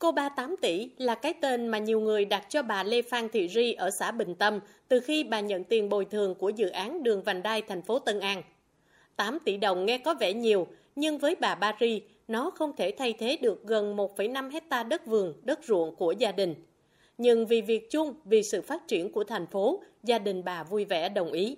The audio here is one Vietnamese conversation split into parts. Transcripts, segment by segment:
Cô ba 8 tỷ là cái tên mà nhiều người đặt cho bà Lê Phan Thị Ri ở xã Bình Tâm từ khi bà nhận tiền bồi thường của dự án đường vành đai thành phố Tân An. 8 tỷ đồng nghe có vẻ nhiều, nhưng với bà Ba Ri, nó không thể thay thế được gần 1,5 hecta đất vườn, đất ruộng của gia đình. Nhưng vì việc chung, vì sự phát triển của thành phố, gia đình bà vui vẻ đồng ý.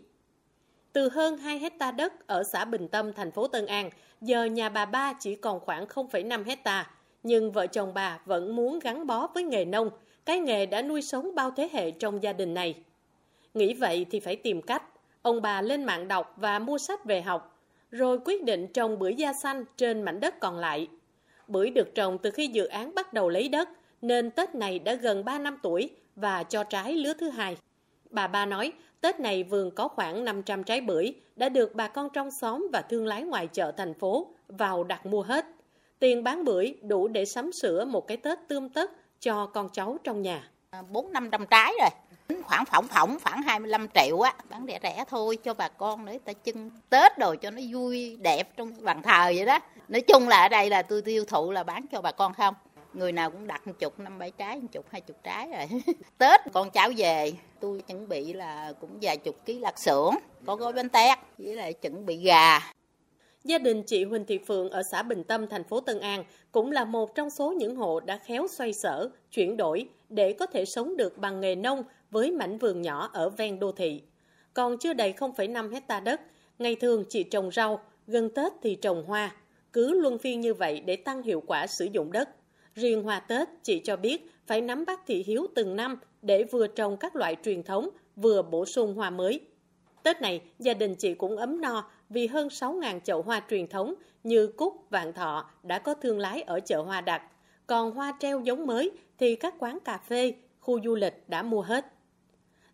Từ hơn 2 hecta đất ở xã Bình Tâm, thành phố Tân An, giờ nhà bà Ba chỉ còn khoảng 0,5 hecta nhưng vợ chồng bà vẫn muốn gắn bó với nghề nông, cái nghề đã nuôi sống bao thế hệ trong gia đình này. Nghĩ vậy thì phải tìm cách. Ông bà lên mạng đọc và mua sách về học, rồi quyết định trồng bưởi da xanh trên mảnh đất còn lại. Bưởi được trồng từ khi dự án bắt đầu lấy đất, nên Tết này đã gần 3 năm tuổi và cho trái lứa thứ hai. Bà ba nói, Tết này vườn có khoảng 500 trái bưởi, đã được bà con trong xóm và thương lái ngoài chợ thành phố vào đặt mua hết. Tiền bán bưởi đủ để sắm sửa một cái Tết tươm tất cho con cháu trong nhà. À, bốn năm trăm trái rồi. Khoảng phỏng phỏng khoảng 25 triệu á, bán rẻ rẻ thôi cho bà con để ta chân tết rồi cho nó vui, đẹp trong bàn thờ vậy đó. Nói chung là ở đây là tôi tiêu thụ là bán cho bà con không? Người nào cũng đặt một chục, năm bảy trái, một chục, hai chục trái rồi. Tết con cháu về, tôi chuẩn bị là cũng vài chục ký lạc xưởng, có gói bánh tét với lại chuẩn bị gà. Gia đình chị Huỳnh Thị Phượng ở xã Bình Tâm, thành phố Tân An cũng là một trong số những hộ đã khéo xoay sở, chuyển đổi để có thể sống được bằng nghề nông với mảnh vườn nhỏ ở ven đô thị. Còn chưa đầy 0,5 hecta đất, ngày thường chị trồng rau, gần Tết thì trồng hoa. Cứ luân phiên như vậy để tăng hiệu quả sử dụng đất. Riêng hoa Tết, chị cho biết phải nắm bắt thị hiếu từng năm để vừa trồng các loại truyền thống, vừa bổ sung hoa mới. Tết này, gia đình chị cũng ấm no vì hơn 6.000 chậu hoa truyền thống như cúc, vạn thọ đã có thương lái ở chợ hoa đặt. Còn hoa treo giống mới thì các quán cà phê, khu du lịch đã mua hết.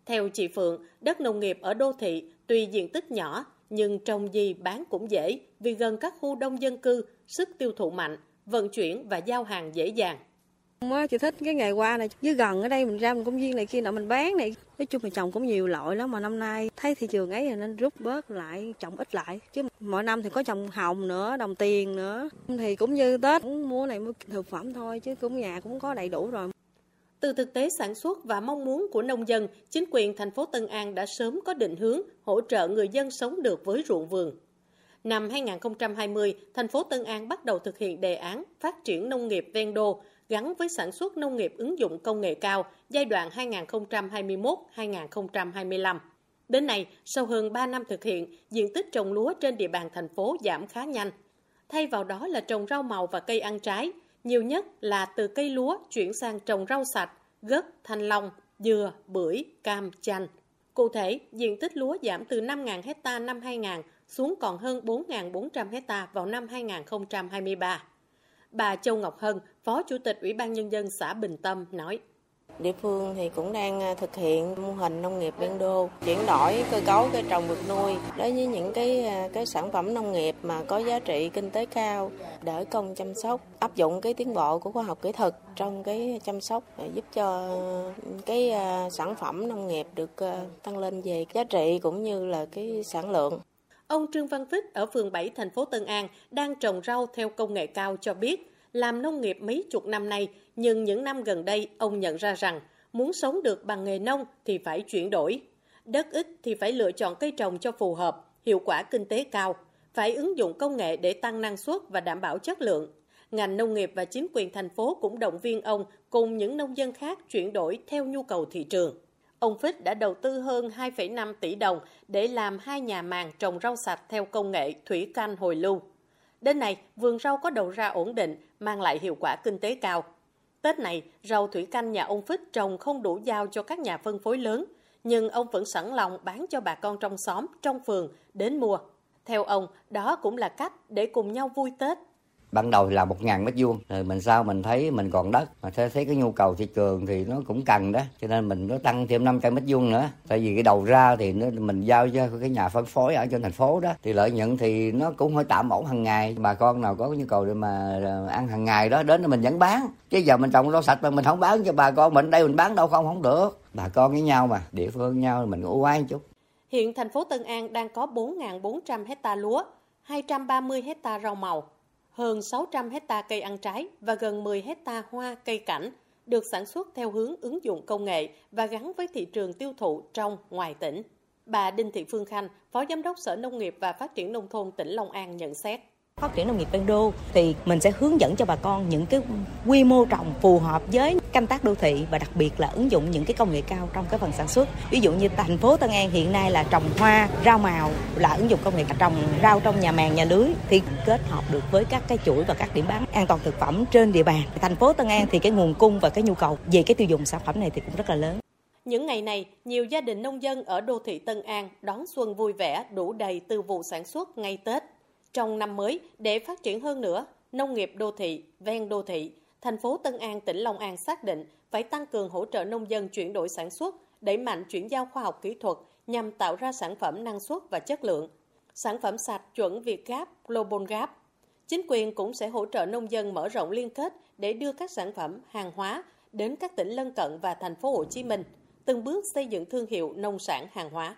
Theo chị Phượng, đất nông nghiệp ở đô thị tuy diện tích nhỏ nhưng trồng gì bán cũng dễ vì gần các khu đông dân cư, sức tiêu thụ mạnh, vận chuyển và giao hàng dễ dàng. Chị thích cái nghề hoa này, dưới gần ở đây mình ra mình công viên này kia nọ mình bán này. Nói chung mình trồng cũng nhiều loại lắm mà năm nay thấy thị trường ấy nên rút bớt lại, trồng ít lại. Chứ mỗi năm thì có trồng hồng nữa, đồng tiền nữa. Thì cũng như Tết cũng mua này mua thực phẩm thôi chứ cũng nhà cũng có đầy đủ rồi. Từ thực tế sản xuất và mong muốn của nông dân, chính quyền thành phố Tân An đã sớm có định hướng hỗ trợ người dân sống được với ruộng vườn. Năm 2020, thành phố Tân An bắt đầu thực hiện đề án phát triển nông nghiệp ven đô gắn với sản xuất nông nghiệp ứng dụng công nghệ cao giai đoạn 2021-2025. Đến nay, sau hơn 3 năm thực hiện, diện tích trồng lúa trên địa bàn thành phố giảm khá nhanh. Thay vào đó là trồng rau màu và cây ăn trái, nhiều nhất là từ cây lúa chuyển sang trồng rau sạch, gấc, thanh long, dừa, bưởi, cam, chanh. Cụ thể, diện tích lúa giảm từ 5.000 hecta năm 2000 xuống còn hơn 4.400 hecta vào năm 2023. Bà Châu Ngọc Hân, Phó Chủ tịch Ủy ban Nhân dân xã Bình Tâm nói. Địa phương thì cũng đang à, thực hiện mô hình nông nghiệp ven đô, chuyển đổi cơ cấu cây trồng vật nuôi đối với những cái à, cái sản phẩm nông nghiệp mà có giá trị kinh tế cao, đỡ công chăm sóc, áp dụng cái tiến bộ của khoa học kỹ thuật trong cái chăm sóc để giúp cho ừ, cái à, sản phẩm nông nghiệp được tăng lên về giá trị cũng như là cái sản lượng. Ông Trương Văn Vích ở phường 7 thành phố Tân An đang trồng rau theo công nghệ cao cho biết, làm nông nghiệp mấy chục năm nay, nhưng những năm gần đây ông nhận ra rằng muốn sống được bằng nghề nông thì phải chuyển đổi. Đất ít thì phải lựa chọn cây trồng cho phù hợp, hiệu quả kinh tế cao, phải ứng dụng công nghệ để tăng năng suất và đảm bảo chất lượng. Ngành nông nghiệp và chính quyền thành phố cũng động viên ông cùng những nông dân khác chuyển đổi theo nhu cầu thị trường. Ông Phích đã đầu tư hơn 2,5 tỷ đồng để làm hai nhà màng trồng rau sạch theo công nghệ thủy canh hồi lưu. Đến nay, vườn rau có đầu ra ổn định, mang lại hiệu quả kinh tế cao. Tết này, rau thủy canh nhà ông Phích trồng không đủ giao cho các nhà phân phối lớn, nhưng ông vẫn sẵn lòng bán cho bà con trong xóm, trong phường đến mua. Theo ông, đó cũng là cách để cùng nhau vui Tết ban đầu thì là một ngàn mét vuông. Rồi mình sau mình thấy mình còn đất. Mà thấy, thấy cái nhu cầu thị trường thì nó cũng cần đó. Cho nên mình nó tăng thêm 500 mét vuông nữa. Tại vì cái đầu ra thì nó, mình giao cho cái nhà phân phối ở trên thành phố đó. Thì lợi nhuận thì nó cũng hơi tạm ổn hàng ngày. Bà con nào có nhu cầu để mà ờ, ăn hàng ngày đó đến mình vẫn bán. Chứ giờ mình trồng rau sạch mà mình không bán cho bà con mình đây mình bán đâu không không được. Bà con với nhau mà địa phương với nhau mình ưu ái chút. Hiện thành phố Tân An đang có 4.400 hecta lúa, 230 hecta rau màu, hơn 600 hecta cây ăn trái và gần 10 hecta hoa cây cảnh được sản xuất theo hướng ứng dụng công nghệ và gắn với thị trường tiêu thụ trong, ngoài tỉnh. Bà Đinh Thị Phương Khanh, Phó Giám đốc Sở Nông nghiệp và Phát triển Nông thôn tỉnh Long An nhận xét phát triển nông nghiệp ven đô thì mình sẽ hướng dẫn cho bà con những cái quy mô trồng phù hợp với canh tác đô thị và đặc biệt là ứng dụng những cái công nghệ cao trong cái phần sản xuất. Ví dụ như thành phố Tân An hiện nay là trồng hoa, rau màu là ứng dụng công nghệ trồng rau trong nhà màng nhà lưới thì kết hợp được với các cái chuỗi và các điểm bán an toàn thực phẩm trên địa bàn. Thành phố Tân An thì cái nguồn cung và cái nhu cầu về cái tiêu dùng sản phẩm này thì cũng rất là lớn. Những ngày này, nhiều gia đình nông dân ở đô thị Tân An đón xuân vui vẻ đủ đầy từ vụ sản xuất ngay Tết. Trong năm mới, để phát triển hơn nữa, nông nghiệp đô thị, ven đô thị, thành phố Tân An, tỉnh Long An xác định phải tăng cường hỗ trợ nông dân chuyển đổi sản xuất, đẩy mạnh chuyển giao khoa học kỹ thuật nhằm tạo ra sản phẩm năng suất và chất lượng. Sản phẩm sạch chuẩn Việt Gap, Global Gap. Chính quyền cũng sẽ hỗ trợ nông dân mở rộng liên kết để đưa các sản phẩm, hàng hóa đến các tỉnh lân cận và thành phố Hồ Chí Minh, từng bước xây dựng thương hiệu nông sản hàng hóa.